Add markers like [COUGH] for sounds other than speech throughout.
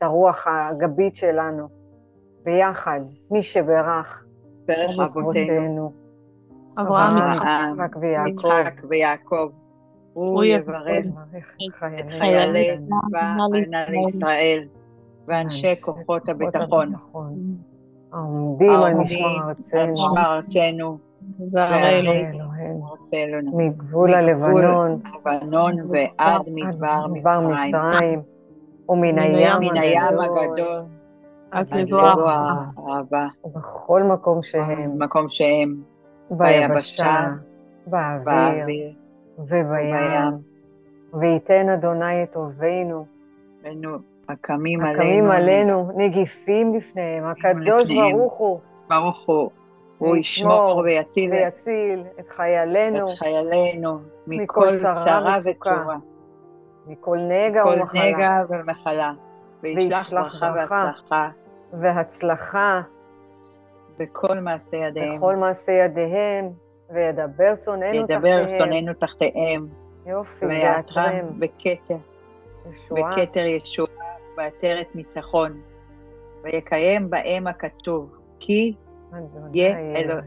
את הרוח הגבית שלנו, ביחד, מי שברך, ברך אבותינו, אברהם, יצחק. ויעקב, יצחק ויעקב, הוא יברך את חיילי צבא הגנה לישראל ואנשי כוחות הביטחון, העומדים על משמר ארצנו, מגבול הלבנון, לבנון ועד מדבר מצרים, ומן הים הגדול, עד לבוא האהבה, ובכל מקום שהם, במקום שהם, ביבשה, באוויר ובים. וייתן אדוני את אויבינו, הקמים הקמים עלינו, עלינו, נגיפים בפניהם, הקדוש. ברוך הוא, ברוך הוא, הוא ישמור ויציל את חיילינו מכל צרה וצורה, מכל נגע ומחלה, נגע ומחלה, וישלח ברכה והצלחה. והצלחה. בכל מעשה ידיהם, בכל מעשה ידיהם, וידבר שונאינו ידבר תחתיהם. שונאינו תחתיהם, יופי, ויעטרם בכתר, ישועה. בכתר ישועה, בעטרת ניצחון, ויקיים בהם הכתוב, כי יהיה אלוה-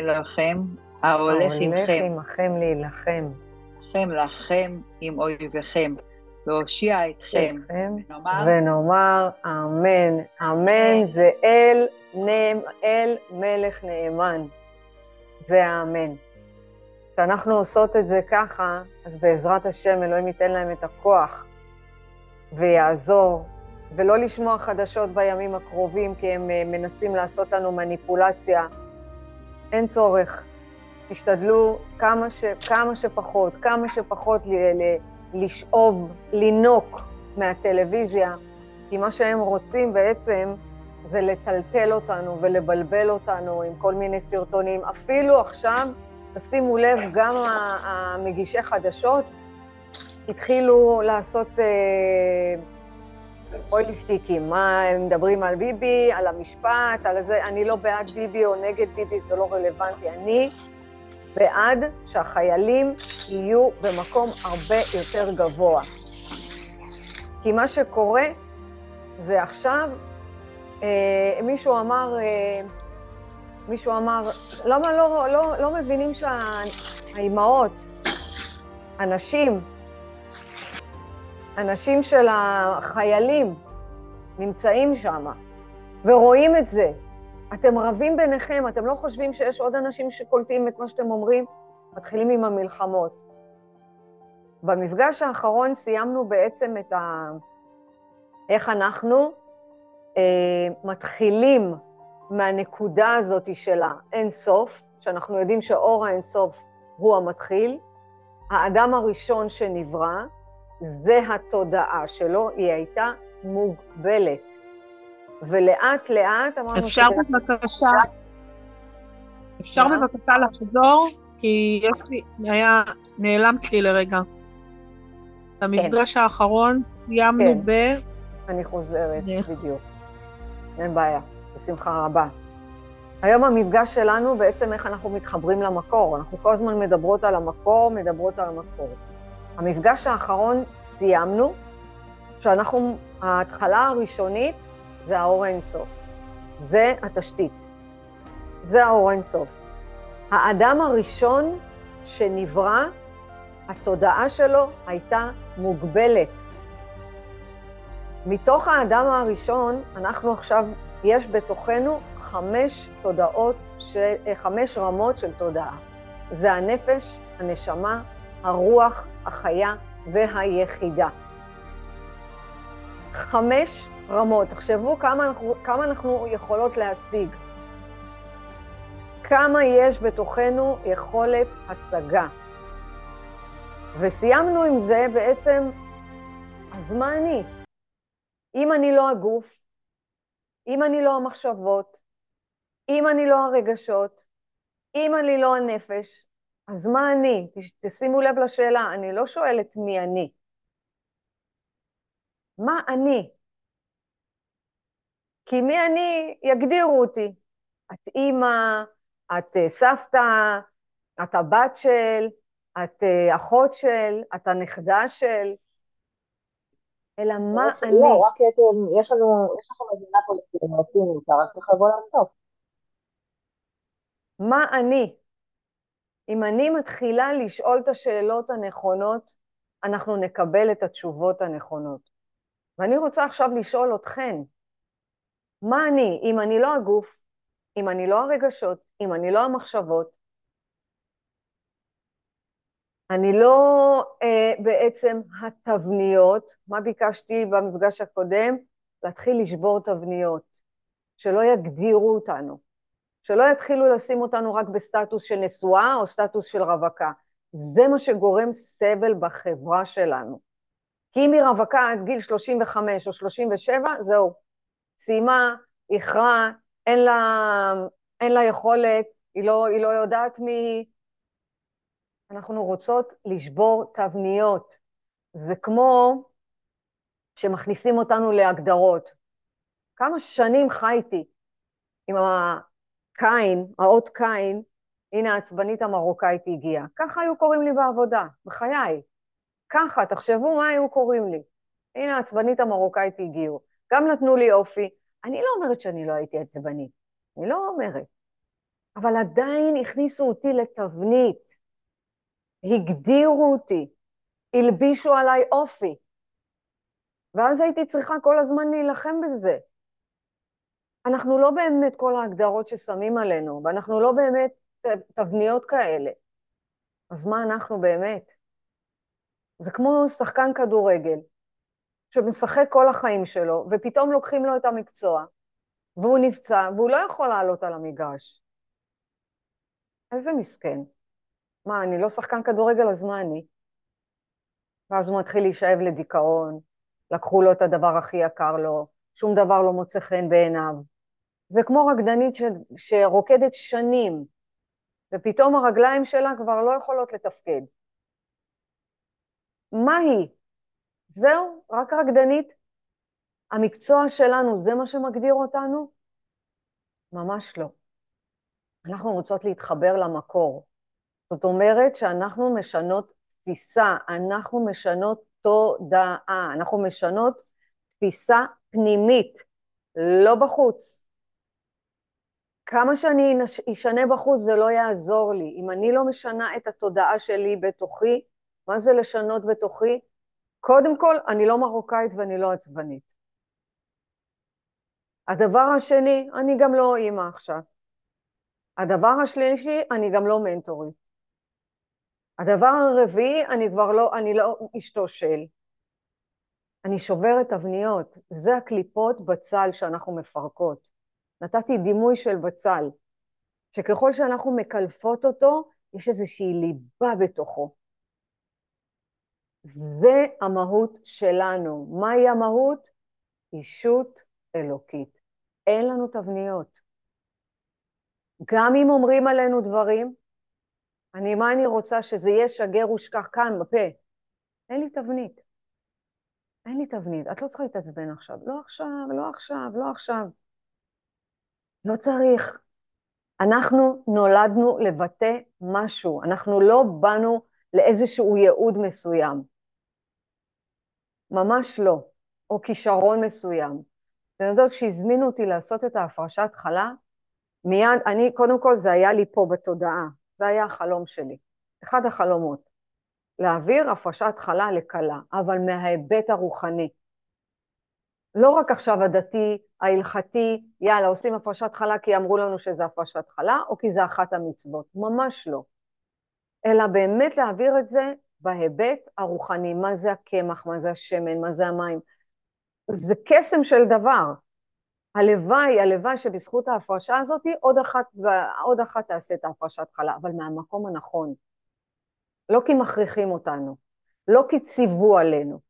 אלוהיכם, ההולך ההולך עמכם, עמכם להילחם, לכם לכם עם אויביכם, והושיע אתכם, אתכם, ונאמר ונאמר אמן. אמן זה אל, נאם, אל מלך נאמן. זה האמן. כשאנחנו עושות את זה ככה, אז בעזרת השם אלוהים ייתן להם את הכוח ויעזור, ולא לשמוע חדשות בימים הקרובים, כי הם אה, מנסים לעשות לנו מניפולציה. אין צורך. תשתדלו כמה, ש, כמה שפחות, כמה שפחות ל, ל, לשאוב, לינוק מהטלוויזיה, כי מה שהם רוצים בעצם זה לטלטל אותנו ולבלבל אותנו עם כל מיני סרטונים. אפילו עכשיו, תשימו לב, גם המגישי חדשות התחילו לעשות אה, הוליסטיקים. מה, הם מדברים על ביבי, על המשפט, על זה, אני לא בעד ביבי או נגד ביבי, זה לא רלוונטי. אני בעד שהחיילים יהיו במקום הרבה יותר גבוה. כי מה שקורה זה עכשיו, אה, מישהו אמר, אה, מישהו אמר, למה לא, לא, לא מבינים שהאימהות, הנשים, הנשים של החיילים נמצאים שם ורואים את זה. אתם רבים ביניכם, אתם לא חושבים שיש עוד אנשים שקולטים את מה שאתם אומרים? מתחילים עם המלחמות. במפגש האחרון סיימנו בעצם את ה... איך אנחנו אה, מתחילים מהנקודה הזאת של האינסוף, שאנחנו יודעים שאור האינסוף הוא המתחיל, האדם הראשון שנברא, זה התודעה שלו, היא הייתה מוגבלת. ולאט לאט אמרנו... אפשר שזה- בבקשה, אפשר? בבקשה לחזור? כי יש לי, היה, נעלמת לי לרגע. במפגש האחרון סיימנו כן. ב... אני חוזרת? בדיוק. אין בעיה, בשמחה רבה. היום המפגש שלנו בעצם איך אנחנו מתחברים למקור. אנחנו כל הזמן מדברות על המקור, מדברות על המקור. המפגש האחרון סיימנו, שאנחנו, ההתחלה הראשונית זה האור האינסוף. זה התשתית. זה האור האינסוף. האדם הראשון שנברא, התודעה שלו הייתה מוגבלת. מתוך האדם הראשון, אנחנו עכשיו, יש בתוכנו חמש תודעות, של, אה, חמש רמות של תודעה. זה הנפש, הנשמה, הרוח, החיה והיחידה. חמש רמות. תחשבו כמה אנחנו, כמה אנחנו יכולות להשיג. כמה יש בתוכנו יכולת השגה. וסיימנו עם זה בעצם, אז מה אני? אם אני לא הגוף, אם אני לא המחשבות, אם אני לא הרגשות, אם אני לא הנפש, אז מה אני? תש- תשימו לב לשאלה, אני לא שואלת מי אני. מה אני? כי מי אני, יגדירו אותי. את אימא, את אה, סבתא, את הבת של, את אה, אחות של, את הנכדה של. אלא מה לא, אני. לא, רק יש לנו, יש לכם מדינה פוליטית, אותה, רק צריך לבוא לעשות. מה אני? אם אני מתחילה לשאול את השאלות הנכונות, אנחנו נקבל את התשובות הנכונות. ואני רוצה עכשיו לשאול אתכן, מה אני, אם אני לא הגוף, אם אני לא הרגשות, אם אני לא המחשבות, אני לא אה, בעצם התבניות, מה ביקשתי במפגש הקודם? להתחיל לשבור תבניות, שלא יגדירו אותנו, שלא יתחילו לשים אותנו רק בסטטוס של נשואה או סטטוס של רווקה. זה מה שגורם סבל בחברה שלנו. כי אם היא רווקה עד גיל 35 או 37, זהו, סיימה, איחרה, אין לה, אין לה יכולת, היא לא, היא לא יודעת מי... אנחנו רוצות לשבור תבניות. זה כמו שמכניסים אותנו להגדרות. כמה שנים חייתי עם הקין, האות קין, הנה העצבנית המרוקאית הגיעה. ככה היו קוראים לי בעבודה, בחיי. ככה, תחשבו מה היו קוראים לי. הנה העצבנית המרוקאית הגיעו. גם נתנו לי אופי. אני לא אומרת שאני לא הייתי עצבנית, אני לא אומרת. אבל עדיין הכניסו אותי לתבנית. הגדירו אותי, הלבישו עליי אופי. ואז הייתי צריכה כל הזמן להילחם בזה. אנחנו לא באמת כל ההגדרות ששמים עלינו, ואנחנו לא באמת תבניות כאלה. אז מה אנחנו באמת? זה כמו שחקן כדורגל, שמשחק כל החיים שלו, ופתאום לוקחים לו את המקצוע, והוא נפצע, והוא לא יכול לעלות על המגרש. איזה מסכן. מה, אני לא שחקן כדורגל, אז מה אני? ואז הוא מתחיל להישאב לדיכאון, לקחו לו את הדבר הכי יקר לו, שום דבר לא מוצא חן בעיניו. זה כמו רקדנית ש... שרוקדת שנים, ופתאום הרגליים שלה כבר לא יכולות לתפקד. מה היא? זהו? רק רקדנית? המקצוע שלנו זה מה שמגדיר אותנו? ממש לא. אנחנו רוצות להתחבר למקור. זאת אומרת שאנחנו משנות תפיסה, אנחנו משנות תודעה, אנחנו משנות תפיסה פנימית, לא בחוץ. כמה שאני אשנה בחוץ זה לא יעזור לי. אם אני לא משנה את התודעה שלי בתוכי, מה זה לשנות בתוכי? קודם כל, אני לא מרוקאית ואני לא עצבנית. הדבר השני, אני גם לא אימא עכשיו. הדבר השלישי, אני גם לא מנטורית. הדבר הרביעי, אני כבר לא, אני לא אשתו של. אני שוברת תבניות, זה הקליפות בצל שאנחנו מפרקות. נתתי דימוי של בצל, שככל שאנחנו מקלפות אותו, יש איזושהי ליבה בתוכו. זה המהות שלנו. מהי המהות? אישות אלוקית. אין לנו תבניות. גם אם אומרים עלינו דברים, אני, מה אני רוצה? שזה יהיה שגר ושכח כאן, בפה. אין לי תבנית. אין לי תבנית. את לא צריכה להתעצבן עכשיו. לא עכשיו, לא עכשיו, לא עכשיו. לא צריך. אנחנו נולדנו לבטא משהו. אנחנו לא באנו לאיזשהו ייעוד מסוים. ממש לא. או כישרון מסוים. אתם יודעות, כשהזמינו אותי לעשות את ההפרשת חלה, מיד, אני, קודם כל זה היה לי פה בתודעה. זה היה החלום שלי, אחד החלומות. להעביר הפרשת חלה לכלה, אבל מההיבט הרוחני. לא רק עכשיו הדתי, ההלכתי, יאללה, עושים הפרשת חלה כי אמרו לנו שזה הפרשת חלה, או כי זה אחת המצוות. ממש לא. אלא באמת להעביר את זה בהיבט הרוחני. מה זה הקמח, מה זה השמן, מה זה המים. זה קסם של דבר. הלוואי, הלוואי שבזכות ההפרשה הזאת עוד אחת, עוד אחת תעשה את ההפרשת חלה, אבל מהמקום הנכון. לא כי מכריחים אותנו, לא כי ציוו עלינו,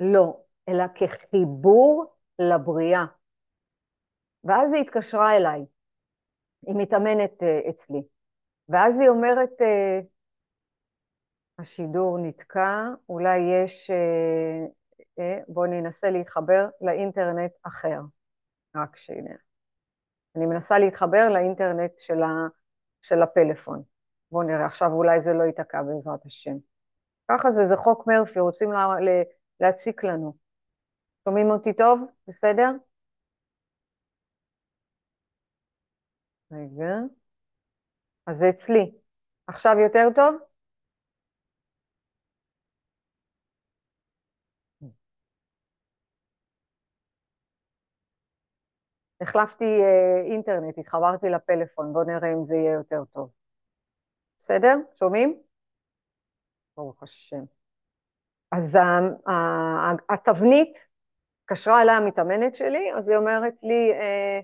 לא, אלא כחיבור לבריאה. ואז היא התקשרה אליי, היא מתאמנת uh, אצלי, ואז היא אומרת, uh, השידור נתקע, אולי יש, uh, uh, בואו ננסה להתחבר לאינטרנט אחר. רק שהנה. אני מנסה להתחבר לאינטרנט של, ה, של הפלאפון. בואו נראה, עכשיו אולי זה לא ייתקע בעזרת השם. ככה זה, זה חוק מרפי, רוצים לה, לה, להציק לנו. שומעים אותי טוב? בסדר? רגע. אז זה אצלי. עכשיו יותר טוב? החלפתי אה, אינטרנט, התחברתי לפלאפון, בואו נראה אם זה יהיה יותר טוב. בסדר? שומעים? ברוך השם. אז התבנית, קשרה אליי המתאמנת שלי, אז היא אומרת לי, אה,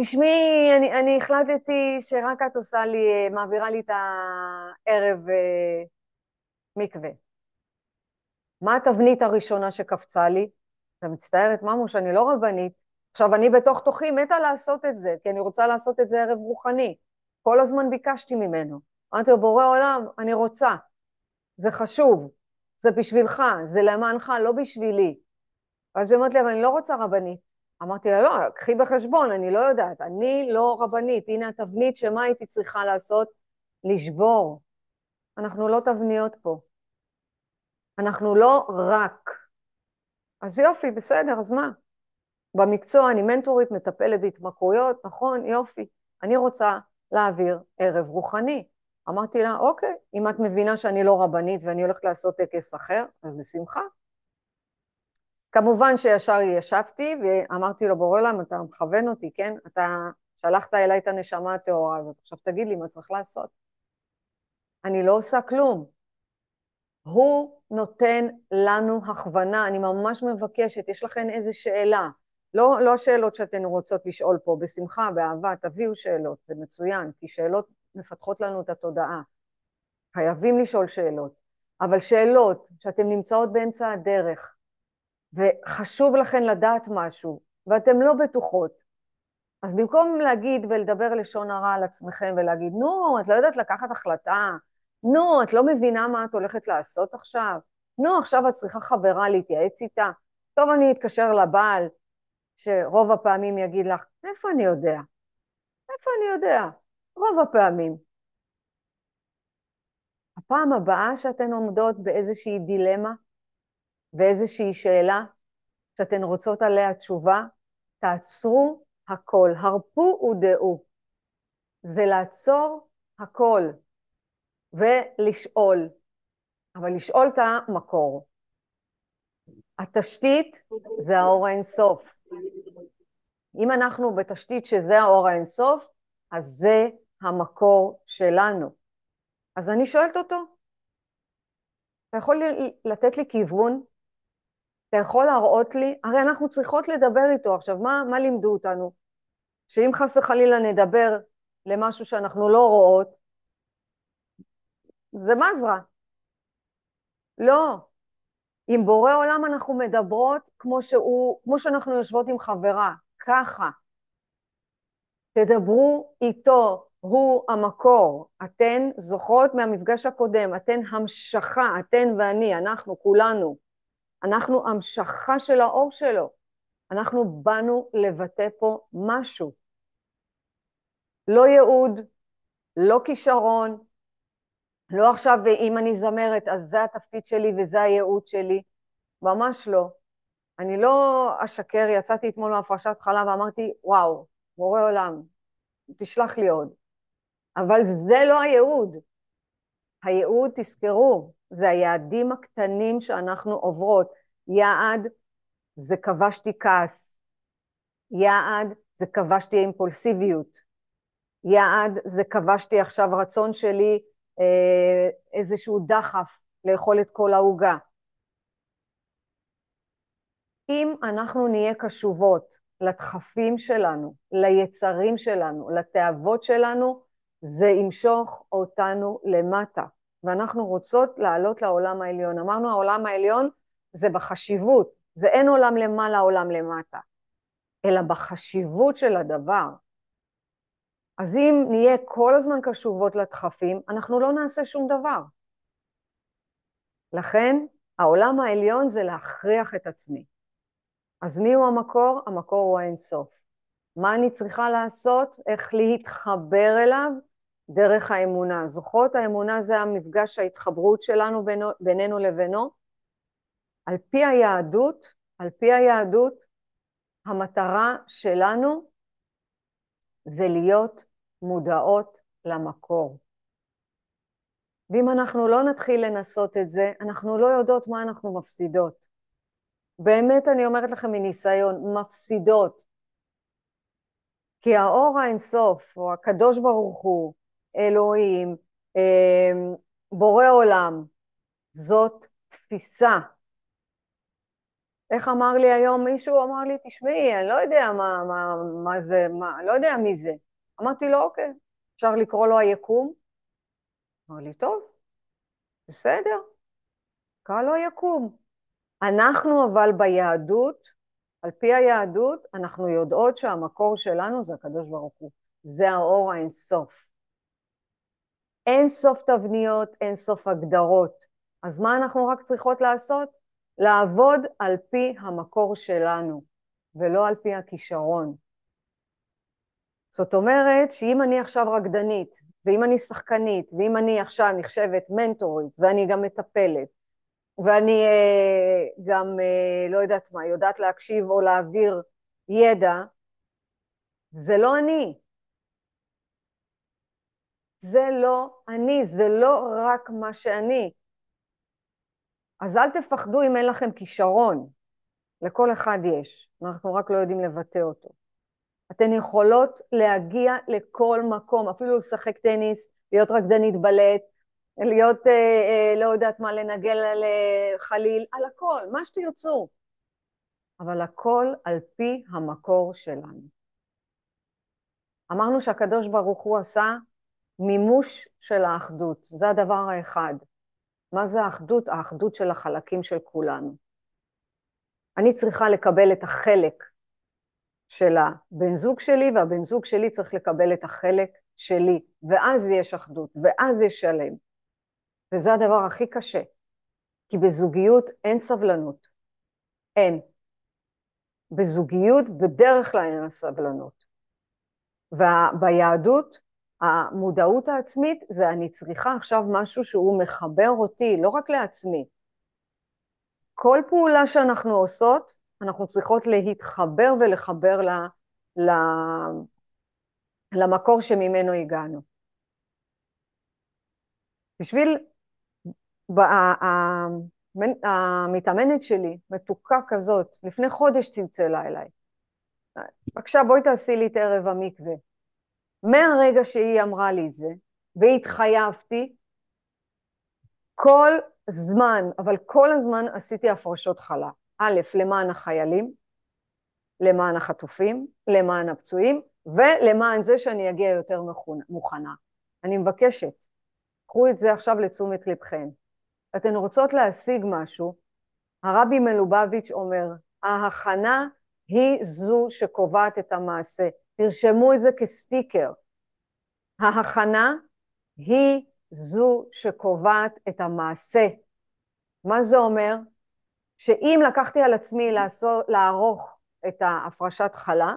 תשמעי, אני, אני החלטתי שרק את עושה לי, אה, מעבירה לי את הערב מקווה. מה התבנית הראשונה שקפצה לי? אתה מצטערת, ממוש, אני לא רבנית. עכשיו, אני בתוך תוכי מתה לעשות את זה, כי אני רוצה לעשות את זה ערב רוחני. כל הזמן ביקשתי ממנו. אמרתי לו, בורא עולם, אני רוצה. זה חשוב, זה בשבילך, זה למענך, לא בשבילי. ואז היא אומרת לי, אבל אני לא רוצה רבנית. אמרתי לה, לא, קחי בחשבון, אני לא יודעת, אני לא רבנית, הנה התבנית שמה הייתי צריכה לעשות? לשבור. אנחנו לא תבניות פה. אנחנו לא רק. אז יופי, בסדר, אז מה? במקצוע אני מנטורית, מטפלת בהתמכרויות, נכון, יופי. אני רוצה להעביר ערב רוחני. אמרתי לה, אוקיי, אם את מבינה שאני לא רבנית ואני הולכת לעשות טקס אחר, אז בשמחה. כמובן שישר ישבתי ואמרתי לו, בורא עולם, אתה מכוון אותי, כן? אתה שלחת אליי את הנשמה הטהורה הזאת, עכשיו תגיד לי מה צריך לעשות. אני לא עושה כלום. הוא נותן לנו הכוונה, אני ממש מבקשת, יש לכם איזה שאלה, לא, לא שאלות שאתן רוצות לשאול פה, בשמחה, באהבה, תביאו שאלות, זה מצוין, כי שאלות מפתחות לנו את התודעה. חייבים לשאול שאלות, אבל שאלות שאתן נמצאות באמצע הדרך, וחשוב לכן לדעת משהו, ואתן לא בטוחות, אז במקום להגיד ולדבר לשון הרע על עצמכם ולהגיד, נו, את לא יודעת לקחת החלטה, נו, את לא מבינה מה את הולכת לעשות עכשיו, נו, עכשיו את צריכה חברה להתייעץ איתה, טוב, אני אתקשר לבעל, שרוב הפעמים יגיד לך, איפה אני יודע? איפה אני יודע? רוב הפעמים. הפעם הבאה שאתן עומדות באיזושהי דילמה, באיזושהי שאלה, שאתן רוצות עליה תשובה, תעצרו הכל, הרפו ודעו. זה לעצור הכל ולשאול, אבל לשאול את המקור. התשתית זה האור האינסוף. אם אנחנו בתשתית שזה האור האינסוף, אז זה המקור שלנו. אז אני שואלת אותו, אתה יכול לתת לי כיוון? אתה יכול להראות לי? הרי אנחנו צריכות לדבר איתו. עכשיו, מה, מה לימדו אותנו? שאם חס וחלילה נדבר למשהו שאנחנו לא רואות, זה מזרה. לא. עם בורא עולם אנחנו מדברות כמו שהוא, כמו שאנחנו יושבות עם חברה, ככה. תדברו איתו, הוא המקור. אתן זוכרות מהמפגש הקודם, אתן המשכה, אתן ואני, אנחנו כולנו. אנחנו המשכה של האור שלו. אנחנו באנו לבטא פה משהו. לא ייעוד, לא כישרון, לא עכשיו אם אני זמרת אז זה התפקיד שלי וזה הייעוד שלי, ממש לא. אני לא אשקר, יצאתי אתמול מהפרשת חלב ואמרתי, וואו, בורא עולם, תשלח לי עוד. אבל זה לא הייעוד. הייעוד, תזכרו, זה היעדים הקטנים שאנחנו עוברות. יעד זה כבשתי כעס. יעד זה כבשתי אימפולסיביות. יעד זה כבשתי עכשיו רצון שלי איזשהו דחף לאכול את כל העוגה. אם אנחנו נהיה קשובות לדחפים שלנו, ליצרים שלנו, לתאוות שלנו, זה ימשוך אותנו למטה. ואנחנו רוצות לעלות לעולם העליון. אמרנו העולם העליון זה בחשיבות, זה אין עולם למעלה, עולם למטה, אלא בחשיבות של הדבר. אז אם נהיה כל הזמן קשובות לדחפים, אנחנו לא נעשה שום דבר. לכן, העולם העליון זה להכריח את עצמי. אז מי הוא המקור? המקור הוא האינסוף. מה אני צריכה לעשות? איך להתחבר אליו? דרך האמונה. זוכרות? האמונה זה המפגש ההתחברות שלנו בינו, בינינו לבינו. על פי היהדות, על פי היהדות, המטרה שלנו זה להיות מודעות למקור. ואם אנחנו לא נתחיל לנסות את זה, אנחנו לא יודעות מה אנחנו מפסידות. באמת אני אומרת לכם מניסיון, מפסידות. כי האור האינסוף, או הקדוש ברוך הוא, אלוהים, אמ, בורא עולם, זאת תפיסה. איך אמר לי היום מישהו? אמר לי, תשמעי, אני לא יודע מה, מה, מה זה, מה, לא יודע מי זה. אמרתי לו, אוקיי, אפשר לקרוא לו היקום? אמר לי, טוב, בסדר, קרא לו היקום. אנחנו אבל ביהדות, על פי היהדות, אנחנו יודעות שהמקור שלנו זה הקדוש ברוך הוא. זה האור האינסוף. אין סוף תבניות, אין סוף הגדרות. אז מה אנחנו רק צריכות לעשות? לעבוד על פי המקור שלנו, ולא על פי הכישרון. זאת אומרת שאם אני עכשיו רקדנית, ואם אני שחקנית, ואם אני עכשיו נחשבת מנטורית, ואני גם מטפלת, ואני אה, גם, אה, לא יודעת מה, יודעת להקשיב או להעביר ידע, זה לא אני. זה לא אני, זה לא רק מה שאני. אז אל תפחדו אם אין לכם כישרון. לכל אחד יש, אנחנו רק לא יודעים לבטא אותו. אתן יכולות להגיע לכל מקום, אפילו לשחק טניס, להיות רקדנית בלט, להיות, אה, אה, לא יודעת מה, לנגל על אה, חליל, על הכל, מה שתרצו. אבל הכל על פי המקור שלנו. אמרנו שהקדוש ברוך הוא עשה מימוש של האחדות, זה הדבר האחד. מה זה האחדות? האחדות של החלקים של כולנו. אני צריכה לקבל את החלק של הבן זוג שלי, והבן זוג שלי צריך לקבל את החלק שלי, ואז יש אחדות, ואז יש שלם. וזה הדבר הכי קשה, כי בזוגיות אין סבלנות. אין. בזוגיות בדרך כלל אין סבלנות. וביהדות המודעות העצמית זה אני צריכה עכשיו משהו שהוא מחבר אותי, לא רק לעצמי. כל פעולה שאנחנו עושות, אנחנו צריכות להתחבר ולחבר ל, ל, למקור שממנו הגענו. בשביל, המתאמנת שלי, מתוקה כזאת, לפני חודש צלצלה אליי. בבקשה, בואי תעשי לי את ערב המקווה. מהרגע שהיא אמרה לי את זה, והתחייבתי, כל זמן, אבל כל הזמן עשיתי הפרשות חלה. א', למען החיילים, למען החטופים, למען הפצועים, ולמען זה שאני אגיע יותר מוכנה. אני מבקשת, קחו את זה עכשיו לתשומת לבכם. אתן רוצות להשיג משהו, הרבי מלובביץ' אומר, ההכנה היא זו שקובעת את המעשה. תרשמו את זה כסטיקר. ההכנה היא זו שקובעת את המעשה. מה זה אומר? שאם לקחתי על עצמי לעשות, לערוך את ההפרשת חלה,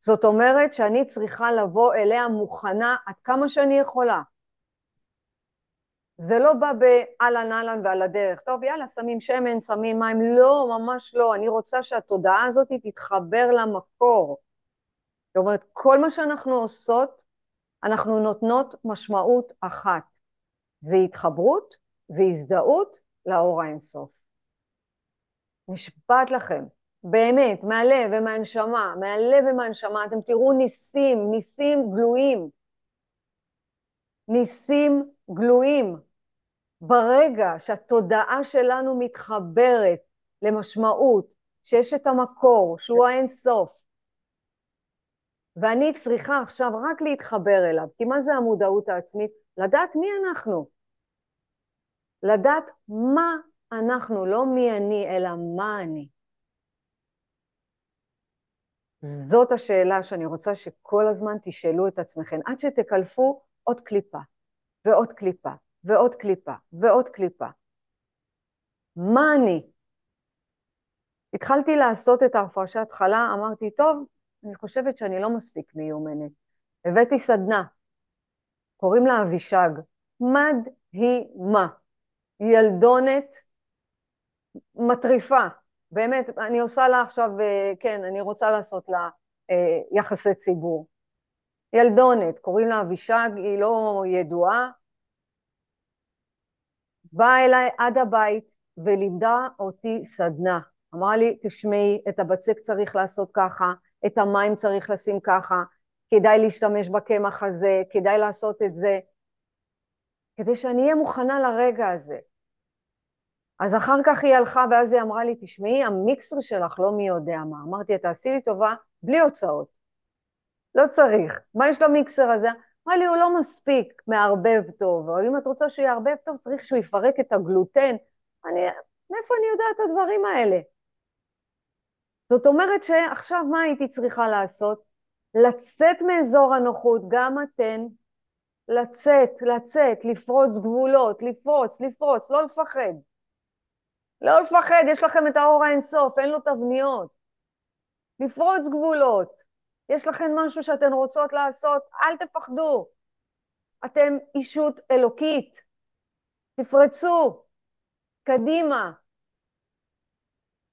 זאת אומרת שאני צריכה לבוא אליה מוכנה עד כמה שאני יכולה. זה לא בא באהלן אהלן ועל הדרך, טוב יאללה שמים שמן, שמים מים, לא, ממש לא, אני רוצה שהתודעה הזאת תתחבר למקור. זאת אומרת, כל מה שאנחנו עושות, אנחנו נותנות משמעות אחת. זה התחברות והזדהות לאור האינסוף. נשבעת לכם, באמת, מהלב ומהנשמה, מהלב ומהנשמה, אתם תראו ניסים, ניסים גלויים. ניסים גלויים. ברגע שהתודעה שלנו מתחברת למשמעות, שיש את המקור, שהוא האינסוף, ואני צריכה עכשיו רק להתחבר אליו, כי מה זה המודעות העצמית? לדעת מי אנחנו. לדעת מה אנחנו, לא מי אני, אלא מה אני. זאת השאלה שאני רוצה שכל הזמן תשאלו את עצמכם, עד שתקלפו עוד קליפה, ועוד קליפה, ועוד קליפה, ועוד קליפה. מה אני? התחלתי לעשות את ההפרשת חלה, אמרתי, טוב, אני חושבת שאני לא מספיק מיומנת. הבאתי סדנה, קוראים לה אבישג, מדהימה, ילדונת מטריפה, באמת, אני עושה לה עכשיו, אה, כן, אני רוצה לעשות לה אה, יחסי ציבור. ילדונת, קוראים לה אבישג, היא לא ידועה. באה אליי עד הבית ולימדה אותי סדנה. אמרה לי, תשמעי, את הבצק צריך לעשות ככה, את המים צריך לשים ככה, כדאי להשתמש בקמח הזה, כדאי לעשות את זה, כדי שאני אהיה מוכנה לרגע הזה. אז אחר כך היא הלכה ואז היא אמרה לי, תשמעי, המיקסר שלך לא מי יודע מה. אמרתי, תעשי לי טובה, בלי הוצאות. לא צריך. מה יש למיקסר הזה? אמרה לי, הוא לא מספיק מערבב טוב, או אם את רוצה שהוא יערבב טוב, צריך שהוא יפרק את הגלוטן. אני, מאיפה אני יודעת את הדברים האלה? זאת אומרת שעכשיו מה הייתי צריכה לעשות? לצאת מאזור הנוחות, גם אתן, לצאת, לצאת, לפרוץ גבולות, לפרוץ, לפרוץ, לא לפחד. לא לפחד, יש לכם את האור האינסוף, אין לו תבניות. לפרוץ גבולות. יש לכם משהו שאתן רוצות לעשות, אל תפחדו. אתם אישות אלוקית. תפרצו, קדימה.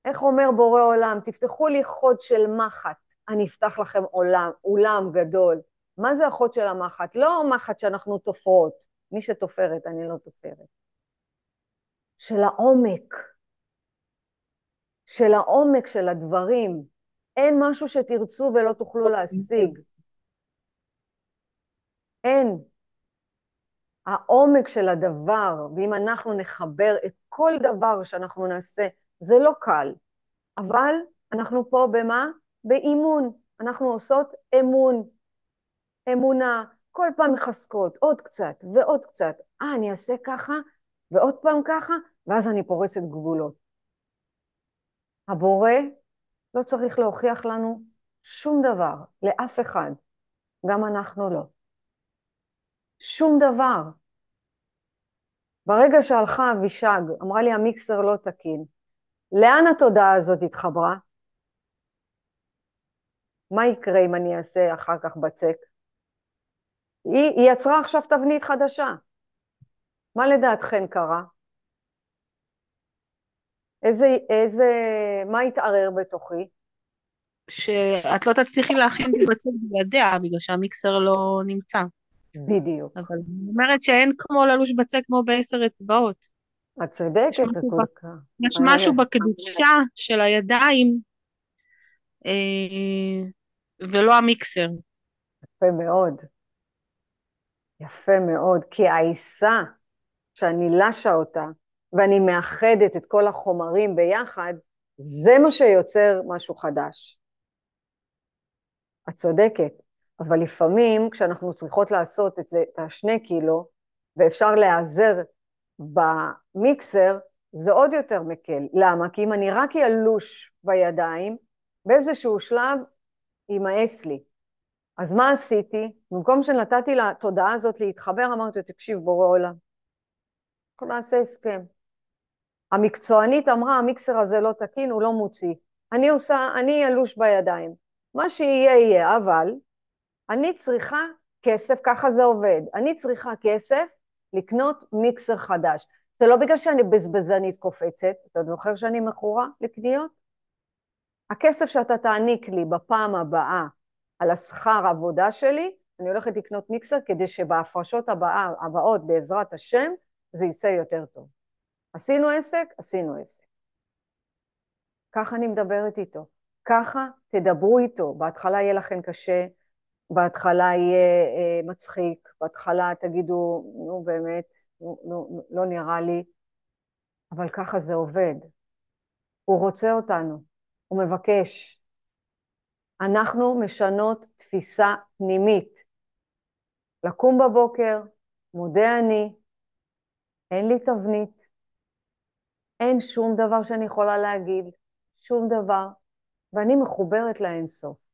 איך אומר בורא עולם? תפתחו לי חוד של מחט, אני אפתח לכם עולם, אולם גדול. מה זה החוד של המחט? לא מחט שאנחנו תופרות, מי שתופרת, אני לא תופרת. של העומק, של העומק של הדברים. אין משהו שתרצו ולא תוכלו להשיג. אין. העומק של הדבר, ואם אנחנו נחבר את כל דבר שאנחנו נעשה, זה לא קל, אבל אנחנו פה במה? באימון. אנחנו עושות אמון, אמונה, כל פעם מחזקות, עוד קצת ועוד קצת. אה, אני אעשה ככה, ועוד פעם ככה, ואז אני פורצת גבולות. הבורא לא צריך להוכיח לנו שום דבר, לאף אחד, גם אנחנו לא. שום דבר. ברגע שהלכה אבישג, אמרה לי המיקסר לא תקין, לאן התודעה הזאת התחברה? מה יקרה אם אני אעשה אחר כך בצק? היא, היא יצרה עכשיו תבנית חדשה. מה לדעתכן קרה? איזה, איזה, מה התערער בתוכי? שאת לא תצליחי להכין בצק בלעדיה, בגלל שהמיקסר לא נמצא. בדיוק. אבל אני אומרת שאין כמו ללוש בצק כמו בעשר אצבעות. את צודקת, יש משהו את כל כך. יש משהו בקדושה של הידיים, אה, ולא המיקסר. יפה מאוד. יפה מאוד, כי העיסה שאני לשה אותה ואני מאחדת את כל החומרים ביחד, זה מה שיוצר משהו חדש. את צודקת, אבל לפעמים כשאנחנו צריכות לעשות את זה, את השני קילו, ואפשר להיעזר במיקסר, זה עוד יותר מקל. למה? כי אם אני רק ילוש בידיים, באיזשהו שלב יימאס לי. אז מה עשיתי? במקום שנתתי לתודעה הזאת להתחבר, אמרתי, תקשיב, בורא עולם, אנחנו נעשה הסכם. המקצוענית אמרה, המיקסר הזה לא תקין, הוא לא מוציא. אני עושה, אני ילוש בידיים. מה שיהיה יהיה, אבל אני צריכה כסף, ככה זה עובד. אני צריכה כסף לקנות מיקסר חדש. זה לא בגלל שאני בזבזנית קופצת, אתה זוכר שאני מכורה לקניות? הכסף שאתה תעניק לי בפעם הבאה על השכר עבודה שלי, אני הולכת לקנות מיקסר כדי שבהפרשות הבאה, הבאות בעזרת השם זה יצא יותר טוב. עשינו עסק? עשינו עסק. ככה אני מדברת איתו. ככה תדברו איתו. בהתחלה יהיה לכם קשה, בהתחלה יהיה אה, מצחיק, בהתחלה תגידו, נו באמת, נו, נו, לא נראה לי, אבל ככה זה עובד. הוא רוצה אותנו, הוא מבקש. אנחנו משנות תפיסה פנימית. לקום בבוקר, מודה אני, אין לי תבנית, אין שום דבר שאני יכולה להגיד, שום דבר, ואני מחוברת לאינסוף.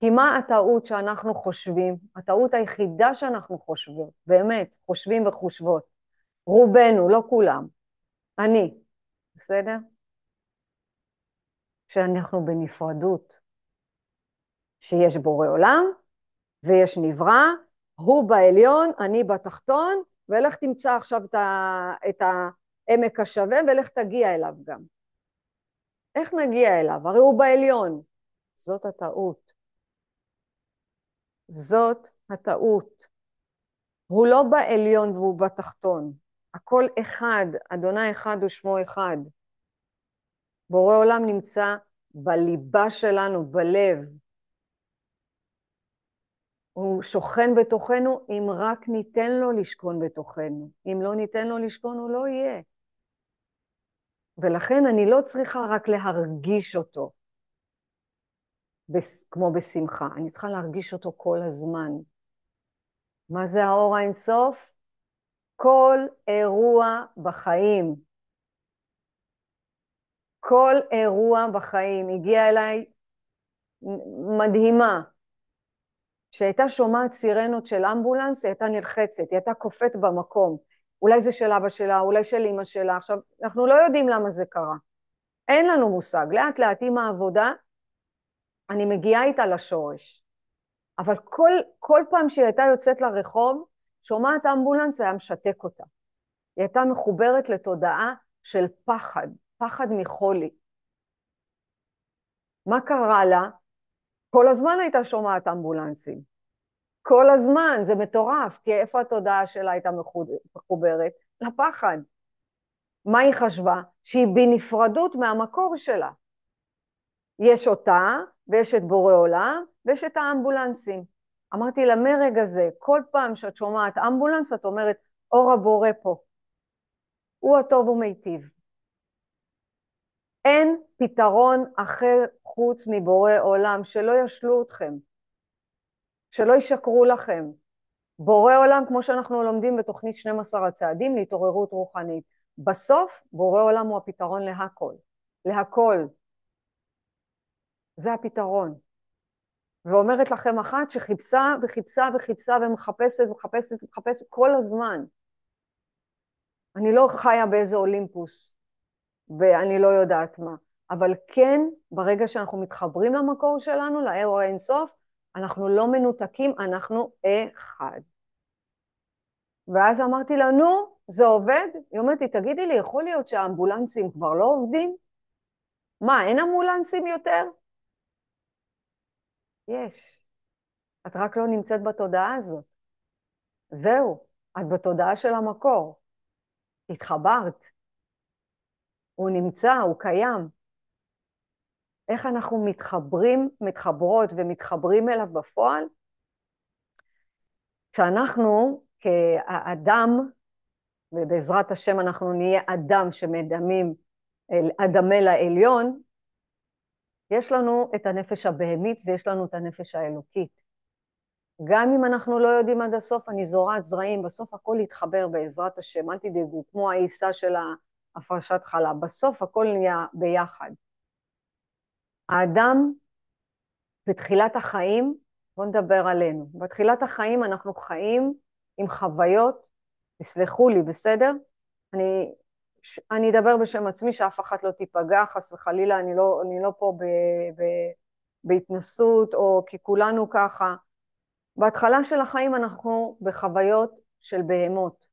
כי מה הטעות שאנחנו חושבים? הטעות היחידה שאנחנו חושבים, באמת, חושבים וחושבות. רובנו, לא כולם. אני, בסדר? שאנחנו בנפרדות. שיש בורא עולם ויש נברא, הוא בעליון, אני בתחתון, ולך תמצא עכשיו את, העמק השווה ולך תגיע אליו גם. איך נגיע אליו? הרי הוא בעליון. זאת הטעות. זאת הטעות. הוא לא בעליון והוא בתחתון. הכל אחד, אדוני אחד ושמו אחד. בורא עולם נמצא בליבה שלנו, בלב. הוא שוכן בתוכנו אם רק ניתן לו לשכון בתוכנו. אם לא ניתן לו לשכון, הוא לא יהיה. ולכן אני לא צריכה רק להרגיש אותו, כמו בשמחה, אני צריכה להרגיש אותו כל הזמן. מה זה האור האינסוף? כל אירוע בחיים. כל אירוע בחיים. הגיעה אליי מדהימה, שהייתה שומעת סירנות של אמבולנס, היא הייתה נלחצת, היא הייתה קופאת במקום. אולי זה של אבא שלה, אולי של אימא שלה. עכשיו, אנחנו לא יודעים למה זה קרה. אין לנו מושג. לאט לאט עם העבודה, אני מגיעה איתה לשורש. אבל כל, כל פעם שהיא הייתה יוצאת לרחוב, שומעת אמבולנס, היה משתק אותה. היא הייתה מחוברת לתודעה של פחד, פחד מחולי. מה קרה לה? כל הזמן הייתה שומעת אמבולנסים. כל הזמן, זה מטורף, כי איפה התודעה שלה הייתה מחוברת? לפחד. מה היא חשבה? שהיא בנפרדות מהמקור שלה. יש אותה, ויש את בורא עולם, ויש את האמבולנסים. אמרתי לה, מרגע זה, כל פעם שאת שומעת אמבולנס, את אומרת, אור הבורא פה. הוא הטוב ומיטיב. אין פתרון אחר חוץ מבורא עולם, שלא ישלו אתכם, שלא ישקרו לכם. בורא עולם, כמו שאנחנו לומדים בתוכנית 12 הצעדים להתעוררות רוחנית. בסוף, בורא עולם הוא הפתרון להכל. להכל. זה הפתרון. ואומרת לכם אחת שחיפשה וחיפשה וחיפשה ומחפשת ומחפשת ומחפשת כל הזמן. אני לא חיה באיזה אולימפוס, ואני לא יודעת מה, אבל כן, ברגע שאנחנו מתחברים למקור שלנו, לאור האינסוף, אנחנו לא מנותקים, אנחנו אחד. ואז אמרתי לה, נו, זה עובד? היא אומרת לי, תגידי לי, יכול להיות שהאמבולנסים כבר לא עובדים? מה, אין אמבולנסים יותר? יש. את רק לא נמצאת בתודעה הזאת. זהו, את בתודעה של המקור. התחברת. הוא נמצא, הוא קיים. איך אנחנו מתחברים, מתחברות ומתחברים אליו בפועל? כשאנחנו כאדם, ובעזרת השם אנחנו נהיה אדם שמדמים, אדמה לעליון, יש לנו את הנפש הבהמית ויש לנו את הנפש האלוקית. גם אם אנחנו לא יודעים עד הסוף, אני זורעת זרעים, בסוף הכל יתחבר בעזרת השם, אל תדאגו, כמו העיסה של הפרשת חלב, בסוף הכל נהיה ביחד. האדם בתחילת החיים, בואו נדבר עלינו, בתחילת החיים אנחנו חיים עם חוויות, תסלחו לי, בסדר? אני אני אדבר בשם עצמי, שאף אחת לא תיפגע, חס וחלילה, אני לא, אני לא פה ב... ב... בהתנסות, או כי כולנו ככה. בהתחלה של החיים אנחנו בחוויות של בהמות.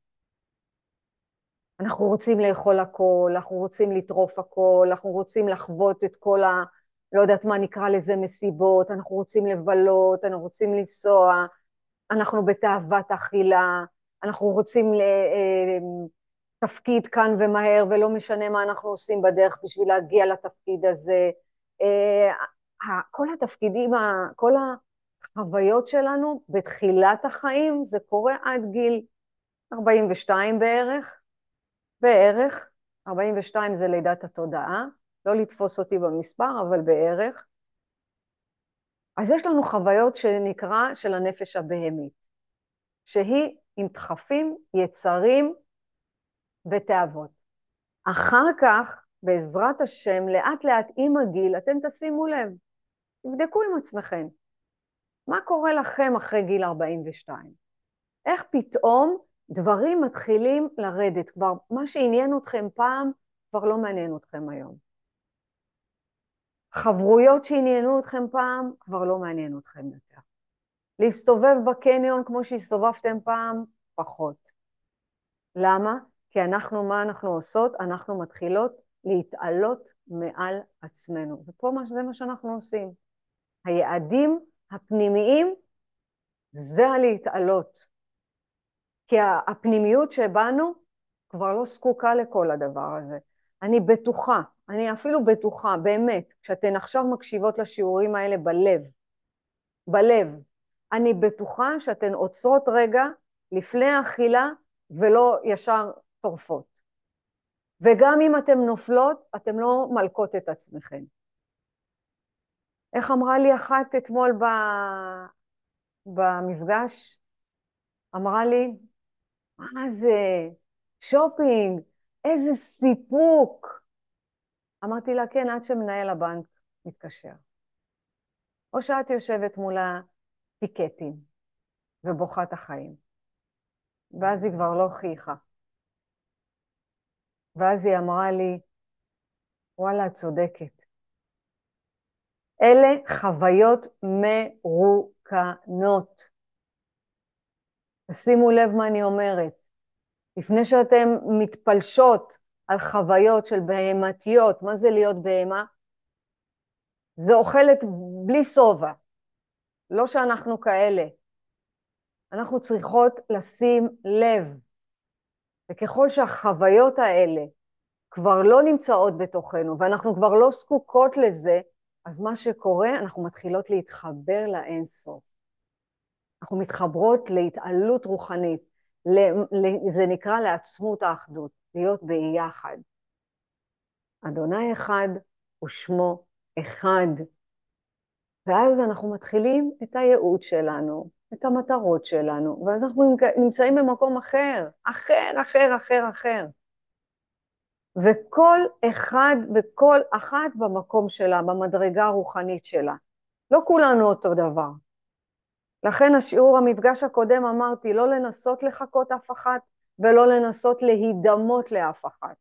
אנחנו רוצים לאכול הכל, אנחנו רוצים לטרוף הכל, אנחנו רוצים לחוות את כל ה... לא יודעת מה נקרא לזה מסיבות, אנחנו רוצים לבלות, אנחנו רוצים לנסוע, אנחנו בתאוות אכילה, אנחנו רוצים ל... תפקיד כאן ומהר, ולא משנה מה אנחנו עושים בדרך בשביל להגיע לתפקיד הזה. אה, כל התפקידים, כל החוויות שלנו בתחילת החיים, זה קורה עד גיל 42 בערך, בערך, 42 זה לידת התודעה, לא לתפוס אותי במספר, אבל בערך. אז יש לנו חוויות שנקרא של הנפש הבהמית, שהיא עם דחפים, יצרים, ותאוות. אחר כך, בעזרת השם, לאט לאט עם הגיל, אתם תשימו לב, תבדקו עם עצמכם, מה קורה לכם אחרי גיל 42? איך פתאום דברים מתחילים לרדת? כבר מה שעניין אתכם פעם, כבר לא מעניין אתכם היום. חברויות שעניינו אתכם פעם, כבר לא מעניין אתכם יותר. להסתובב בקניון כמו שהסתובבתם פעם, פחות. למה? כי אנחנו, מה אנחנו עושות? אנחנו מתחילות להתעלות מעל עצמנו. ופה זה מה שאנחנו עושים. היעדים הפנימיים זה הלהתעלות. כי הפנימיות שבנו כבר לא זקוקה לכל הדבר הזה. אני בטוחה, אני אפילו בטוחה, באמת, כשאתן עכשיו מקשיבות לשיעורים האלה בלב, בלב, אני בטוחה שאתן עוצרות רגע לפני האכילה ולא ישר טורפות. וגם אם אתן נופלות, אתן לא מלקות את עצמכן. איך אמרה לי אחת אתמול ב... במפגש? אמרה לי, מה זה? שופינג, איזה סיפוק. אמרתי לה, כן, עד שמנהל הבנק מתקשר. או שאת יושבת מול הטיקטים ובוכה את החיים. ואז היא כבר לא חייכה. ואז היא אמרה לי, וואלה, את צודקת. אלה חוויות מרוקנות. שימו לב מה אני אומרת. לפני שאתן מתפלשות על חוויות של בהמתיות, מה זה להיות בהמה? זה אוכלת בלי שובע. לא שאנחנו כאלה. אנחנו צריכות לשים לב. וככל שהחוויות האלה כבר לא נמצאות בתוכנו, ואנחנו כבר לא זקוקות לזה, אז מה שקורה, אנחנו מתחילות להתחבר לאינסוף. אנחנו מתחברות להתעלות רוחנית. זה נקרא לעצמות האחדות, להיות ביחד. אדוני אחד ושמו אחד. ואז אנחנו מתחילים את הייעוד שלנו, את המטרות שלנו, ואז אנחנו נמצאים במקום אחר, אחר, אחר, אחר, אחר. וכל אחד וכל אחת במקום שלה, במדרגה הרוחנית שלה. לא כולנו אותו דבר. לכן השיעור, המפגש הקודם אמרתי, לא לנסות לחקות אף אחת ולא לנסות להידמות לאף אחת.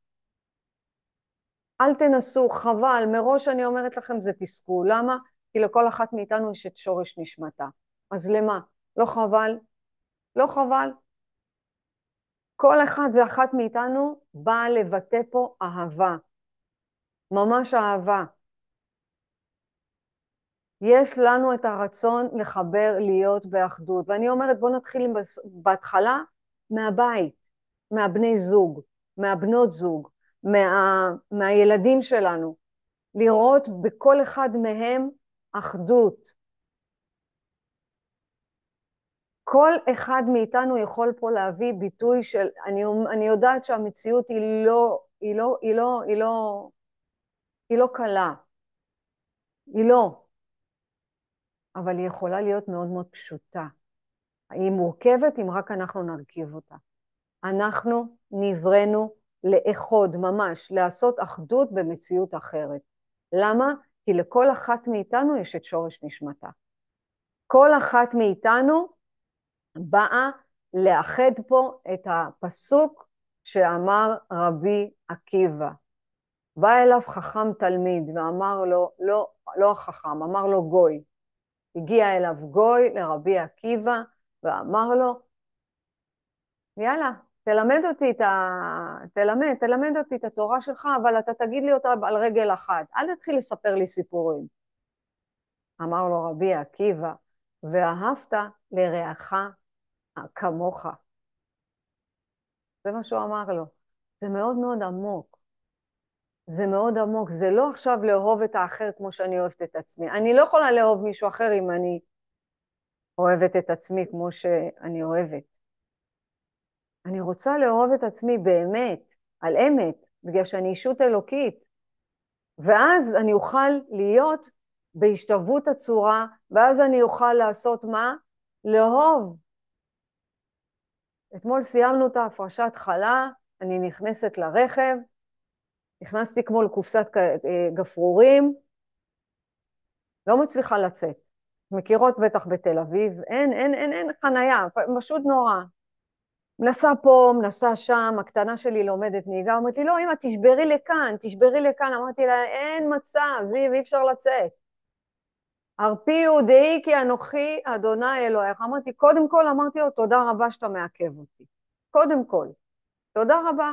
אל תנסו, חבל, מראש אני אומרת לכם זה תסכול. למה? כי לכל אחת מאיתנו יש את שורש נשמתה. אז למה? לא חבל? לא חבל. כל אחד ואחת מאיתנו באה לבטא פה אהבה. ממש אהבה. יש לנו את הרצון לחבר, להיות באחדות. ואני אומרת, בואו נתחיל בהתחלה מהבית, מהבני זוג, מהבנות זוג, מה, מהילדים שלנו. לראות בכל אחד מהם אחדות. כל אחד מאיתנו יכול פה להביא ביטוי של, אני, אני יודעת שהמציאות היא לא, היא לא, היא לא, היא לא, היא לא קלה. היא לא. אבל היא יכולה להיות מאוד מאוד פשוטה. היא מורכבת אם רק אנחנו נרכיב אותה. אנחנו נבראנו לאחוד, ממש, לעשות אחדות במציאות אחרת. למה? כי לכל אחת מאיתנו יש את שורש נשמתה. כל אחת מאיתנו באה לאחד פה את הפסוק שאמר רבי עקיבא. בא אליו חכם תלמיד ואמר לו, לא, לא החכם, אמר לו גוי. הגיע אליו גוי לרבי עקיבא ואמר לו, יאללה, תלמד אותי את ה... תלמד, תלמד אותי את התורה שלך, אבל אתה תגיד לי אותה על רגל אחת. אל תתחיל לספר לי סיפורים. אמר לו רבי עקיבא, ואהבת לרעך כמוך. זה מה שהוא אמר לו. זה מאוד מאוד עמוק. זה מאוד עמוק. זה לא עכשיו לאהוב את האחר כמו שאני אוהבת את עצמי. אני לא יכולה לאהוב מישהו אחר אם אני אוהבת את עצמי כמו שאני אוהבת. אני רוצה לאהוב את עצמי באמת, על אמת, בגלל שאני אישות אלוקית. ואז אני אוכל להיות בהשתוות הצורה, ואז אני אוכל לעשות מה? לאהוב. אתמול סיימנו את ההפרשת חלה, אני נכנסת לרכב, נכנסתי כמו לקופסת גפרורים, לא מצליחה לצאת. מכירות בטח בתל אביב, אין, אין, אין, אין חנייה, פשוט נורא. מנסה פה, מנסה שם, הקטנה שלי לומדת נהיגה, אומרת לי, לא, אמא, תשברי לכאן, תשברי לכאן. אמרתי לה, אין מצב, זיו, אי אפשר לצאת. הרפיעו דעי כי אנוכי אדוני אלוהיך. אמרתי, קודם כל, אמרתי לו, תודה רבה שאתה מעכב אותי. קודם כל. תודה רבה.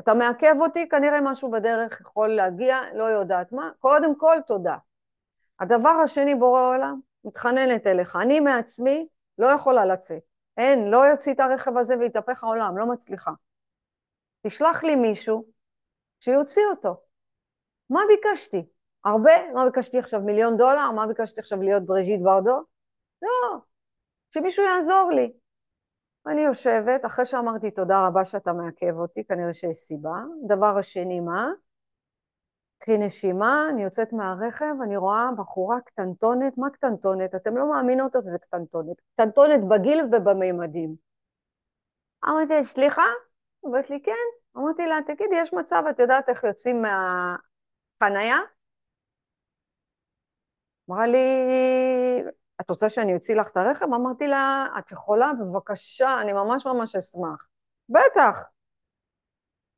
אתה מעכב אותי, כנראה משהו בדרך יכול להגיע, לא יודעת מה. קודם כל, תודה. הדבר השני, בורא עולם, מתחננת אליך. אני מעצמי לא יכולה לצאת. אין, לא יוציא את הרכב הזה ויתהפך העולם, לא מצליחה. תשלח לי מישהו שיוציא אותו. מה ביקשתי? הרבה? מה ביקשתי עכשיו מיליון דולר? מה ביקשתי עכשיו להיות בריז'יט ברדו? לא, שמישהו יעזור לי. אני יושבת, אחרי שאמרתי תודה רבה שאתה מעכב אותי, כנראה שיש סיבה. דבר השני, מה? קחי נשימה, אני יוצאת מהרכב, אני רואה בחורה קטנטונת, מה קטנטונת? אתם לא מאמינות שזה קטנטונת. קטנטונת בגיל ובמימדים. אמרתי סליחה? אמרת לי, כן. אמרתי לה, תגידי, יש מצב, את יודעת איך יוצאים מהחנייה? אמרה לי, את רוצה שאני אוציא לך את הרכב? אמרתי לה, את יכולה? בבקשה, אני ממש ממש אשמח. בטח.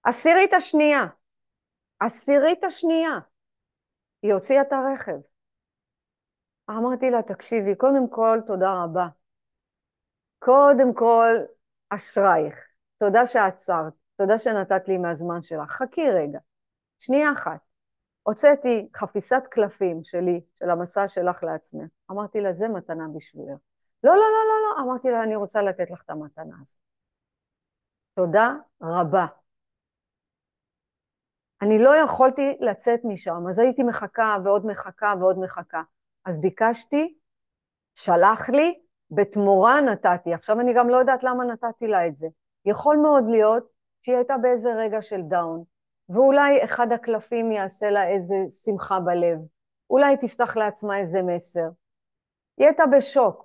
עשירית השנייה. עשירית השנייה. היא הוציאה את הרכב. אמרתי לה, תקשיבי, קודם כל, תודה רבה. קודם כל, אשרייך. תודה שעצרת, תודה שנתת לי מהזמן שלך. חכי רגע, שנייה אחת. הוצאתי חפיסת קלפים שלי, של המסע שלך לעצמך. אמרתי לה, זה מתנה בשבילך. לא, לא, לא, לא, לא. אמרתי לה, אני רוצה לתת לך את המתנה הזאת. תודה רבה. אני לא יכולתי לצאת משם, אז הייתי מחכה ועוד מחכה ועוד מחכה. אז ביקשתי, שלח לי, בתמורה נתתי. עכשיו אני גם לא יודעת למה נתתי לה את זה. יכול מאוד להיות שהיא הייתה באיזה רגע של דאון, ואולי אחד הקלפים יעשה לה איזה שמחה בלב, אולי תפתח לעצמה איזה מסר. היא הייתה בשוק.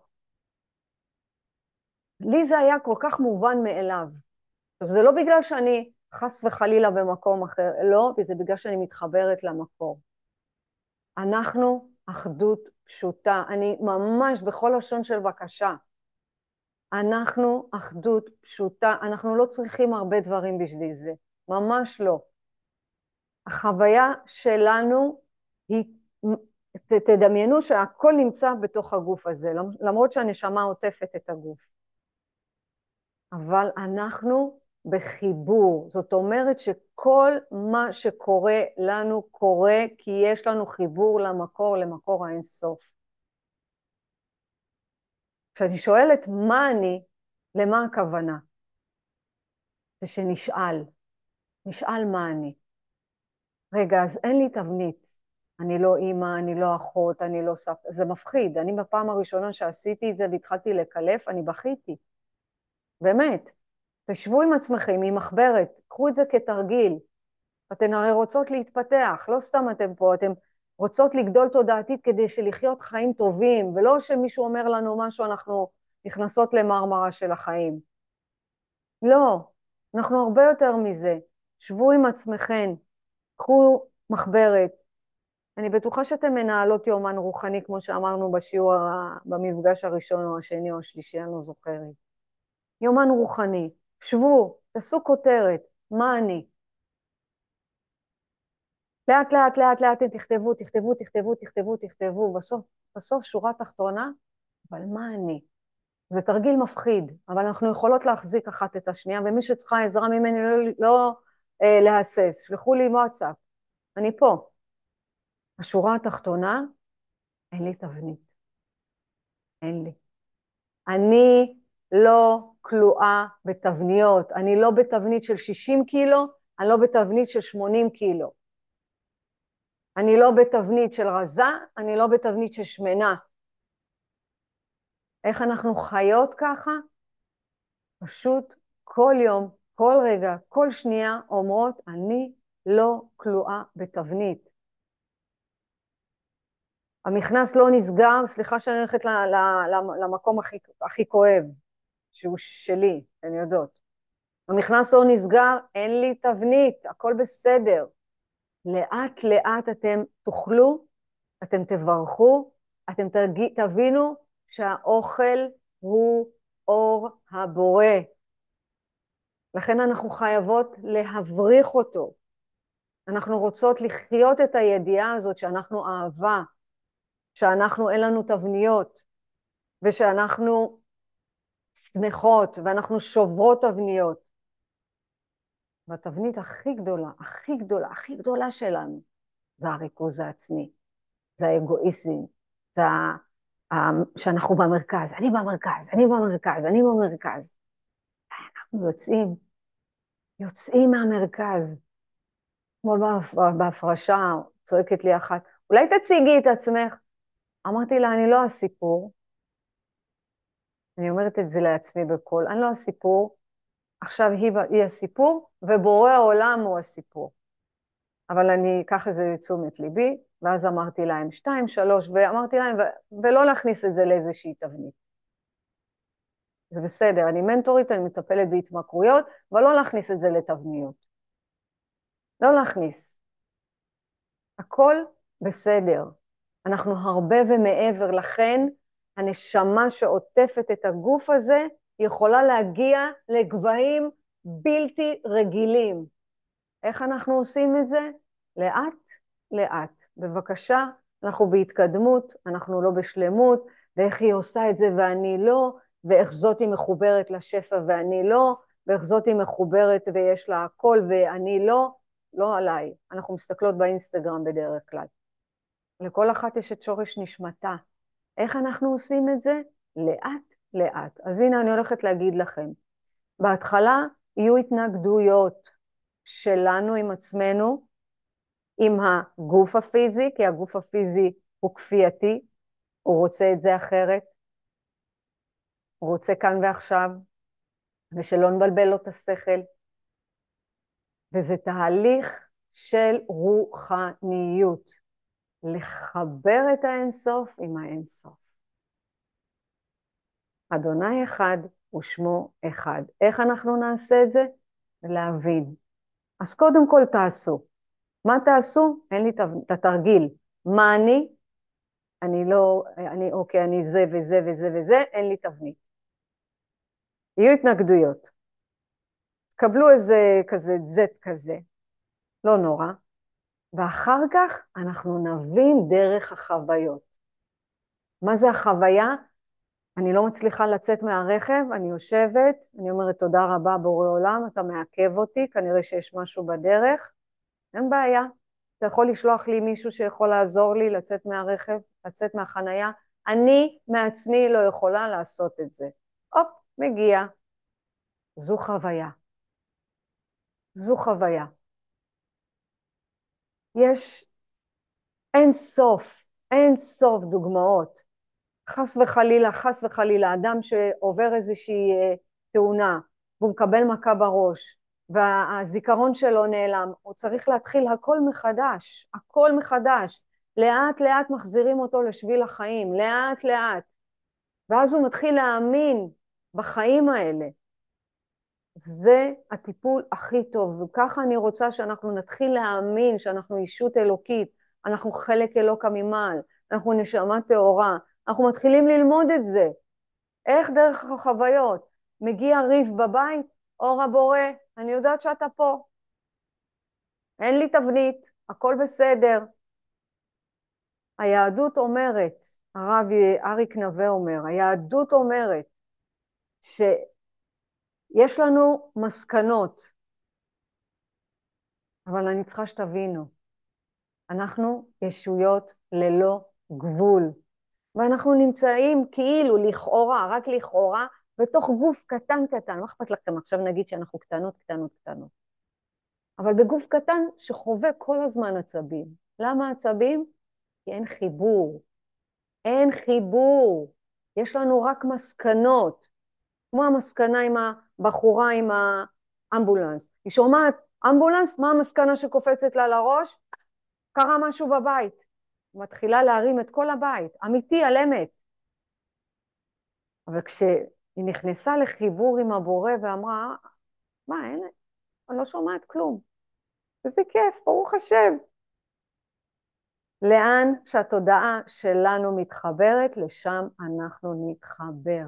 לי זה היה כל כך מובן מאליו. עכשיו, זה לא בגלל שאני חס וחלילה במקום אחר, לא, זה בגלל שאני מתחברת למקור. אנחנו אחדות פשוטה, אני ממש בכל לשון של בקשה. אנחנו אחדות פשוטה, אנחנו לא צריכים הרבה דברים בשביל זה, ממש לא. החוויה שלנו היא, תדמיינו שהכל נמצא בתוך הגוף הזה, למרות שהנשמה עוטפת את הגוף. אבל אנחנו בחיבור, זאת אומרת שכל מה שקורה לנו קורה כי יש לנו חיבור למקור, למקור האינסוף. כשאני שואלת מה אני, למה הכוונה? זה שנשאל, נשאל מה אני. רגע, אז אין לי תבנית. אני לא אימא, אני לא אחות, אני לא סבתא. זה מפחיד. אני בפעם הראשונה שעשיתי את זה והתחלתי לקלף, אני בכיתי. באמת. תשבו עם עצמכם, עם מחברת, קחו את זה כתרגיל. אתן הרי רוצות להתפתח, לא סתם אתן פה, אתן רוצות לגדול תודעתית כדי שלחיות חיים טובים, ולא שמישהו אומר לנו משהו, אנחנו נכנסות למרמרה של החיים. לא, אנחנו הרבה יותר מזה. שבו עם עצמכן, קחו מחברת. אני בטוחה שאתן מנהלות יומן רוחני, כמו שאמרנו בשיעור, במפגש הראשון או השני או השלישי, אני לא זוכרת. יומן רוחני. שבו, תעשו כותרת, מה אני? לאט לאט לאט לאט תכתבו, תכתבו, תכתבו, תכתבו, תכתבו, בסוף, בסוף שורה תחתונה, אבל מה אני? זה תרגיל מפחיד, אבל אנחנו יכולות להחזיק אחת את השנייה, ומי שצריכה עזרה ממני לא, לא אה, להסס, שלחו לי וואטסאפ, אני פה. השורה התחתונה, אין לי תבנית. אין לי. אני לא כלואה בתבניות. אני לא בתבנית של 60 קילו, אני לא בתבנית של 80 קילו. אני לא בתבנית של רזה, אני לא בתבנית של שמנה. איך אנחנו חיות ככה? פשוט כל יום, כל רגע, כל שנייה אומרות, אני לא כלואה בתבנית. המכנס לא נסגר, סליחה שאני הולכת למקום הכי, הכי כואב, שהוא שלי, אתן יודעות. המכנס לא נסגר, אין לי תבנית, הכל בסדר. לאט לאט אתם תאכלו, אתם תברכו, אתם תבינו שהאוכל הוא אור הבורא. לכן אנחנו חייבות להבריך אותו. אנחנו רוצות לחיות את הידיעה הזאת שאנחנו אהבה, שאנחנו אין לנו תבניות, ושאנחנו שמחות ואנחנו שוברות תבניות. והתבנית הכי גדולה, הכי גדולה, הכי גדולה שלנו, זה הריכוז העצמי, זה האגואיזם, זה ה... שאנחנו במרכז, אני במרכז, אני במרכז, אני במרכז. אנחנו יוצאים, יוצאים מהמרכז. אתמול בהפרשה צועקת לי אחת, אולי תציגי את עצמך. אמרתי לה, אני לא הסיפור. אני אומרת את זה לעצמי בקול, אני לא הסיפור, עכשיו היא, היא הסיפור, ובורא העולם הוא הסיפור. אבל אני אקח את זה לתשומת ליבי, ואז אמרתי להם שתיים, שלוש, ואמרתי להם, ו- ולא להכניס את זה לאיזושהי תבנית. זה בסדר, אני מנטורית, אני מטפלת בהתמכרויות, אבל לא להכניס את זה לתבניות. לא להכניס. הכל בסדר. אנחנו הרבה ומעבר, לכן הנשמה שעוטפת את הגוף הזה יכולה להגיע לגבהים בלתי רגילים. איך אנחנו עושים את זה? לאט לאט. בבקשה, אנחנו בהתקדמות, אנחנו לא בשלמות, ואיך היא עושה את זה ואני לא, ואיך זאתי מחוברת לשפע ואני לא, ואיך זאתי מחוברת ויש לה הכל ואני לא, לא עליי. אנחנו מסתכלות באינסטגרם בדרך כלל. לכל אחת יש את שורש נשמתה. איך אנחנו עושים את זה? לאט לאט. אז הנה אני הולכת להגיד לכם. בהתחלה יהיו התנגדויות שלנו עם עצמנו, עם הגוף הפיזי, כי הגוף הפיזי הוא כפייתי, הוא רוצה את זה אחרת, הוא רוצה כאן ועכשיו, ושלא נבלבל לו את השכל. וזה תהליך של רוחניות, לחבר את האינסוף עם האינסוף. אדוני אחד ושמו אחד. איך אנחנו נעשה את זה? להבין. אז קודם כל תעשו. מה תעשו? אין לי את התרגיל. מה אני? אני לא, אני אוקיי, אני זה וזה וזה וזה, אין לי תבנית. יהיו התנגדויות. קבלו איזה כזה זט כזה, לא נורא, ואחר כך אנחנו נבין דרך החוויות. מה זה החוויה? אני לא מצליחה לצאת מהרכב, אני יושבת, אני אומרת תודה רבה בורא עולם, אתה מעכב אותי, כנראה שיש משהו בדרך, אין בעיה. אתה יכול לשלוח לי מישהו שיכול לעזור לי לצאת מהרכב, לצאת מהחנייה. אני מעצמי לא יכולה לעשות את זה. הופ, מגיע. זו חוויה. זו חוויה. יש אין סוף, אין סוף דוגמאות. חס וחלילה, חס וחלילה, אדם שעובר איזושהי אה, תאונה והוא מקבל מכה בראש, והזיכרון שלו נעלם, הוא צריך להתחיל הכל מחדש, הכל מחדש. לאט לאט מחזירים אותו לשביל החיים, לאט לאט. ואז הוא מתחיל להאמין בחיים האלה. זה הטיפול הכי טוב, וככה אני רוצה שאנחנו נתחיל להאמין שאנחנו אישות אלוקית, אנחנו חלק אלוקא ממעל, אנחנו נשמה טהורה, אנחנו מתחילים ללמוד את זה. איך דרך החוויות? מגיע ריב בבית, אור הבורא, אני יודעת שאתה פה. אין לי תבנית, הכל בסדר. היהדות אומרת, הרב אריק נווה אומר, היהדות אומרת שיש לנו מסקנות, אבל אני צריכה שתבינו, אנחנו ישויות ללא גבול, ואנחנו נמצאים כאילו לכאורה, רק לכאורה, בתוך גוף קטן קטן, מה אכפת לכם עכשיו נגיד שאנחנו קטנות קטנות קטנות, אבל בגוף קטן שחווה כל הזמן עצבים. למה עצבים? כי אין חיבור. אין חיבור. יש לנו רק מסקנות, כמו המסקנה עם הבחורה עם האמבולנס. היא שומעת אמבולנס, מה המסקנה שקופצת לה לראש? קרה משהו בבית. מתחילה להרים את כל הבית, אמיתי על אמת. אבל כש... היא נכנסה לחיבור עם הבורא ואמרה, מה, אין, אני לא שומעת כלום. איזה כיף, ברוך השם. לאן שהתודעה שלנו מתחברת, לשם אנחנו נתחבר.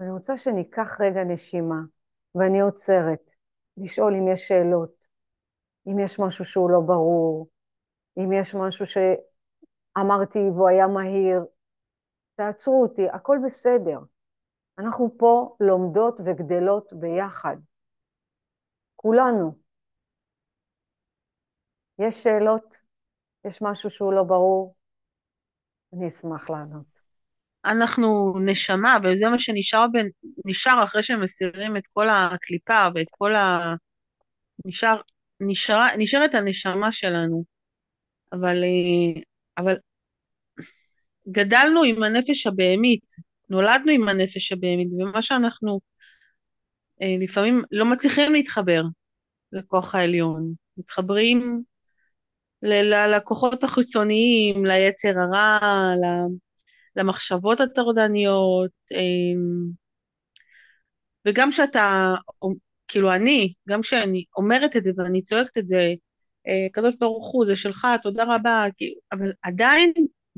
אני רוצה שניקח רגע נשימה, ואני עוצרת, לשאול אם יש שאלות, אם יש משהו שהוא לא ברור, אם יש משהו שאמרתי והוא היה מהיר, תעצרו אותי, הכל בסדר. אנחנו פה לומדות וגדלות ביחד. כולנו. יש שאלות? יש משהו שהוא לא ברור? אני אשמח לענות. אנחנו נשמה, וזה מה שנשאר בין, נשאר אחרי שמסירים את כל הקליפה ואת כל ה... נשאר, נשאר, נשארת הנשמה שלנו. אבל, אה, אבל גדלנו עם הנפש הבהמית, נולדנו עם הנפש הבהמית, ומה שאנחנו אה, לפעמים לא מצליחים להתחבר לכוח העליון, מתחברים ללקוחות החיצוניים, ליצר הרע, למחשבות הטרדניות, אמ, וגם כשאתה, כאילו אני, גם כשאני אומרת את זה ואני צועקת את זה, אה, הקדוש ברוך הוא, זה שלך, תודה רבה, אבל עדיין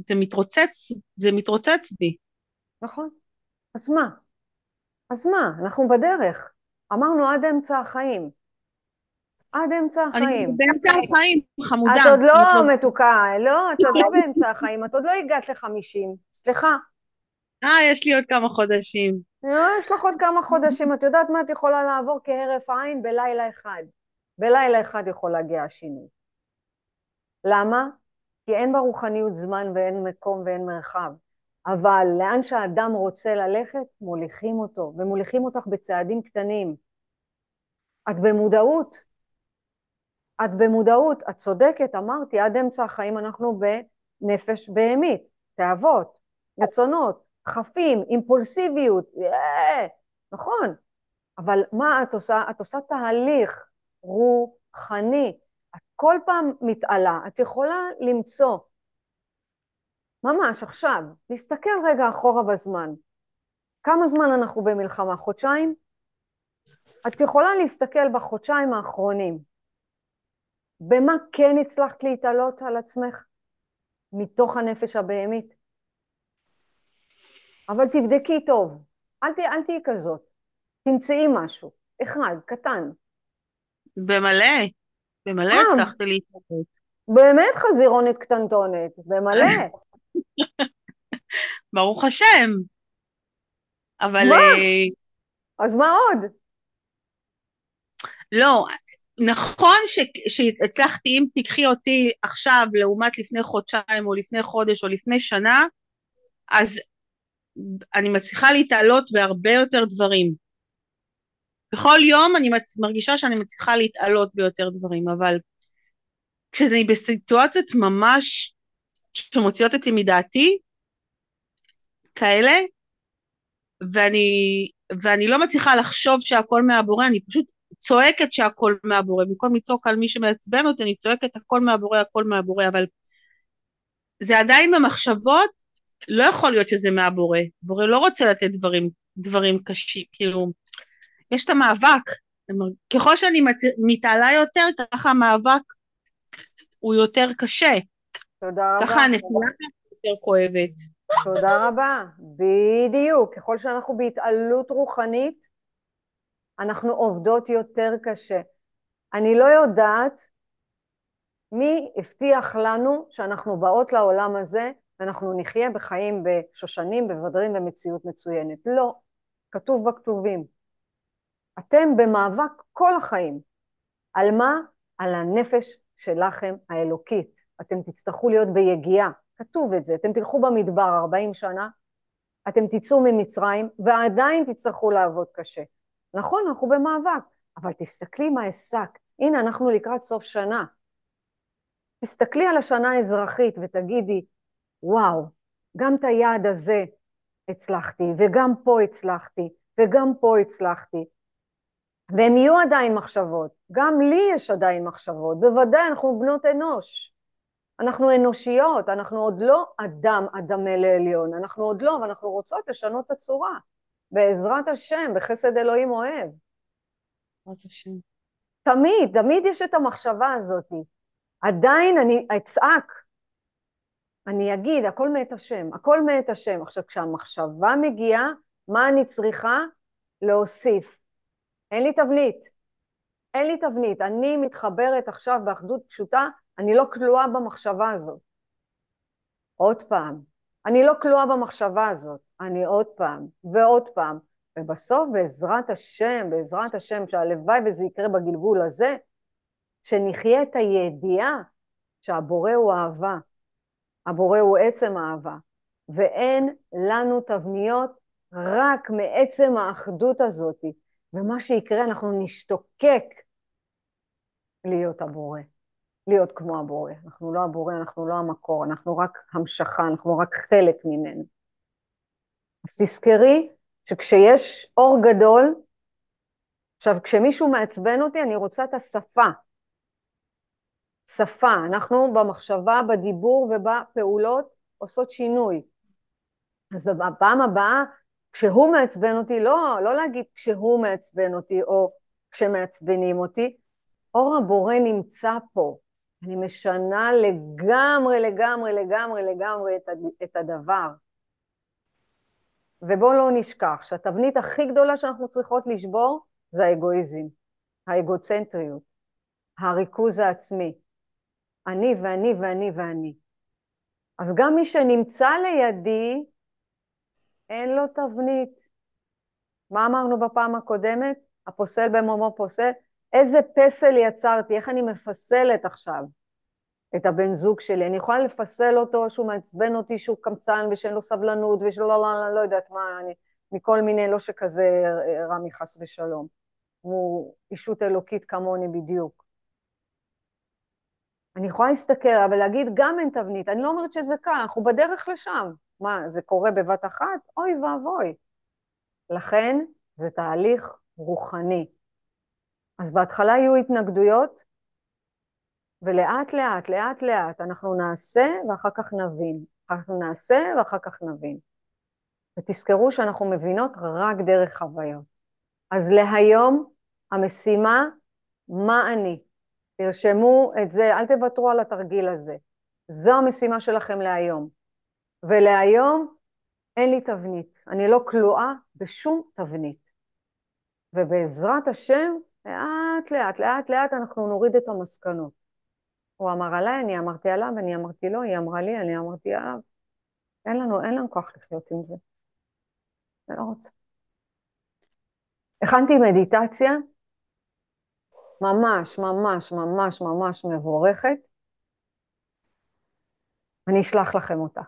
זה מתרוצץ, זה מתרוצץ בי. נכון. אז מה? אז מה? אנחנו בדרך. אמרנו עד אמצע החיים. עד אמצע החיים. אני באמצע החיים, חמודה. את עוד לא מתוקה, לא, את עוד לא באמצע החיים, את עוד לא הגעת לחמישים. סליחה. אה, יש לי עוד כמה חודשים. לא, יש לך עוד כמה חודשים. את יודעת מה את יכולה לעבור כהרף עין בלילה אחד. בלילה אחד יכול להגיע השינוי. למה? כי אין ברוחניות זמן ואין מקום ואין מרחב. אבל לאן שהאדם רוצה ללכת, מוליכים אותו, ומוליכים אותך בצעדים קטנים. את במודעות, את במודעות, את צודקת, אמרתי, עד אמצע החיים אנחנו בנפש בהמית, תאוות, רצונות, דחפים, אימפולסיביות, yeah, נכון, אבל מה את עושה? את עושה תהליך רוחני, את כל פעם מתעלה, את יכולה למצוא, ממש עכשיו, להסתכל רגע אחורה בזמן, כמה זמן אנחנו במלחמה? חודשיים? את יכולה להסתכל בחודשיים האחרונים, במה כן הצלחת להתעלות על עצמך? מתוך הנפש הבהמית. אבל תבדקי טוב, אל, ת, אל תהיי כזאת. תמצאי משהו, אחד, קטן. במלא, במלא אה. הצלחתי להתעלות. באמת חזירונת קטנטונת, במלא. [LAUGHS] ברוך השם. אבל... מה? אה, אז מה עוד? לא, נכון ש, שהצלחתי, אם תיקחי אותי עכשיו לעומת לפני חודשיים או לפני חודש או לפני שנה, אז אני מצליחה להתעלות בהרבה יותר דברים. בכל יום אני מרגישה שאני מצליחה להתעלות ביותר דברים, אבל כשאני בסיטואציות ממש שמוציאות אותי מדעתי, כאלה, ואני, ואני לא מצליחה לחשוב שהכל מהבורא, אני פשוט צועקת שהכל מהבורא, במקום לצעוק על מי שמעצבן אותי, אני צועקת הכל מהבורא, הכל מהבורא, אבל זה עדיין במחשבות, לא יכול להיות שזה מהבורא. בורא לא רוצה לתת דברים, דברים קשים, כאילו, יש את המאבק. ככל שאני מתעלה יותר, ככה המאבק הוא יותר קשה. תודה רבה. ככה הנפילה יותר כואבת. תודה רבה, בדיוק. ככל שאנחנו בהתעלות רוחנית, אנחנו עובדות יותר קשה. אני לא יודעת מי הבטיח לנו שאנחנו באות לעולם הזה ואנחנו נחיה בחיים בשושנים, בבדרים, במציאות מצוינת. לא, כתוב בכתובים. אתם במאבק כל החיים. על מה? על הנפש שלכם האלוקית. אתם תצטרכו להיות ביגיעה, כתוב את זה. אתם תלכו במדבר 40 שנה, אתם תצאו ממצרים ועדיין תצטרכו לעבוד קשה. נכון, אנחנו במאבק, אבל תסתכלי מה השגת. הנה, אנחנו לקראת סוף שנה. תסתכלי על השנה האזרחית ותגידי, וואו, גם את היעד הזה הצלחתי, וגם פה הצלחתי, וגם פה הצלחתי. והן יהיו עדיין מחשבות, גם לי יש עדיין מחשבות, בוודאי אנחנו בנות אנוש. אנחנו אנושיות, אנחנו עוד לא אדם אדמה לעליון, אנחנו עוד לא, ואנחנו רוצות לשנות את הצורה. בעזרת השם, בחסד אלוהים אוהב. בעזרת השם. תמיד, תמיד יש את המחשבה הזאת. עדיין אני אצעק, אני אגיד, הכל מאת השם, הכל מאת השם. עכשיו, כשהמחשבה מגיעה, מה אני צריכה? להוסיף. אין לי תבנית. אין לי תבנית. אני מתחברת עכשיו באחדות פשוטה, אני לא כלואה במחשבה הזאת. עוד פעם, אני לא כלואה במחשבה הזאת. אני עוד פעם ועוד פעם ובסוף, בעזרת השם, בעזרת השם, שהלוואי וזה יקרה בגלגול הזה, שנחיה את הידיעה שהבורא הוא אהבה, הבורא הוא עצם אהבה, ואין לנו תבניות רק מעצם האחדות הזאת, ומה שיקרה, אנחנו נשתוקק להיות הבורא, להיות כמו הבורא. אנחנו לא הבורא, אנחנו לא המקור, אנחנו רק המשכה, אנחנו רק חלק ממנו. אז תזכרי שכשיש אור גדול, עכשיו כשמישהו מעצבן אותי, אני רוצה את השפה. שפה, אנחנו במחשבה, בדיבור ובפעולות עושות שינוי. אז בפעם הבאה, כשהוא מעצבן אותי, לא, לא להגיד כשהוא מעצבן אותי או כשמעצבנים אותי, אור הבורא נמצא פה. אני משנה לגמרי, לגמרי, לגמרי, לגמרי את הדבר. ובואו לא נשכח שהתבנית הכי גדולה שאנחנו צריכות לשבור זה האגואיזם, האגוצנטריות, הריכוז העצמי. אני ואני ואני ואני. אז גם מי שנמצא לידי, אין לו תבנית. מה אמרנו בפעם הקודמת? הפוסל במומו פוסל. איזה פסל יצרתי, איך אני מפסלת עכשיו את הבן זוג שלי. אני יכולה לפסל אותו שהוא מעצבן אותי, שהוא קמצן ושאין לו סבלנות ושלא, לא, לא, לא יודעת מה, אני, מכל מיני, לא שכזה רע מחס ושלום. הוא אישות אלוקית כמוני בדיוק. אני יכולה להסתכל, אבל להגיד גם אין תבנית, אני לא אומרת שזה קל, אנחנו בדרך לשם. מה, זה קורה בבת אחת? אוי ואבוי. לכן זה תהליך רוחני. אז בהתחלה יהיו התנגדויות, ולאט לאט, לאט לאט אנחנו נעשה ואחר כך נבין. אנחנו נעשה ואחר כך נבין. ותזכרו שאנחנו מבינות רק דרך חוויות. אז להיום המשימה, מה אני? תרשמו את זה, אל תוותרו על התרגיל הזה. זו המשימה שלכם להיום. ולהיום אין לי תבנית, אני לא כלואה בשום תבנית. ובעזרת השם, לאט לאט, לאט לאט אנחנו נוריד את המסקנות. הוא אמר עליי, אני אמרתי עליו, אני אמרתי לו, היא אמרה לי, אני אמרתי עליו. אין לנו, אין לנו כוח לחיות עם זה. אני לא רוצה. הכנתי מדיטציה ממש, ממש, ממש, ממש מבורכת. אני אשלח לכם אותה.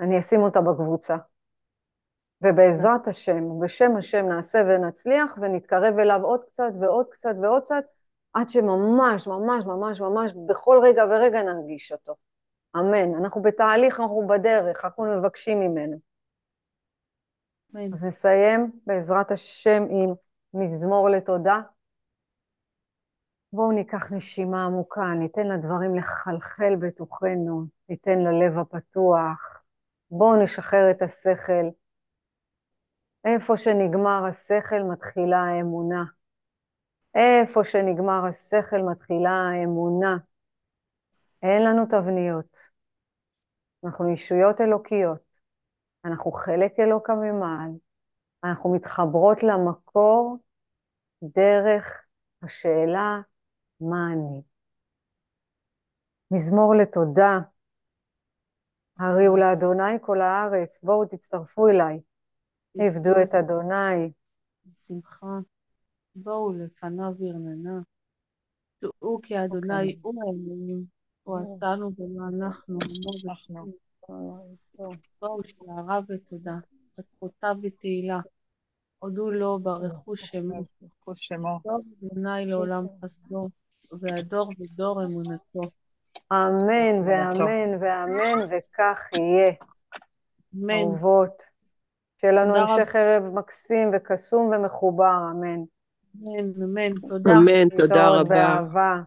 אני אשים אותה בקבוצה. ובעזרת השם, בשם השם נעשה ונצליח ונתקרב אליו עוד קצת ועוד קצת ועוד קצת, עד שממש, ממש, ממש, ממש בכל רגע ורגע נרגיש אותו. אמן. אנחנו בתהליך, אנחנו בדרך, אנחנו מבקשים ממנו. אמן. אז נסיים בעזרת השם עם מזמור לתודה. בואו ניקח נשימה עמוקה, ניתן לדברים לחלחל בתוכנו, ניתן ללב הפתוח. בואו נשחרר את השכל. איפה שנגמר השכל מתחילה האמונה. איפה שנגמר השכל מתחילה האמונה. אין לנו תבניות. אנחנו ישויות אלוקיות. אנחנו חלק אלוקא ממעל. אנחנו מתחברות למקור דרך השאלה מה אני. מזמור לתודה. הריעו לאדוני כל הארץ, בואו תצטרפו אליי. עבדו את אדוני. בשמחה. בואו לפניו ירננה. דעו כי אדוני הוא האלוהים, הוא עשנו ולא אנחנו, בואו שעריו ותודה, חצרותיו ותהילה. הודו לו, ברכו שמו. טוב אדוני לעולם חסדו, והדור ודור אמונתו. אמן ואמן ואמן, וכך יהיה. אמן. אהובות. שיהיה לנו המשך ערב מקסים וקסום ומחובר, אמן. אמן, אמן, תודה. אמן, תודה רבה.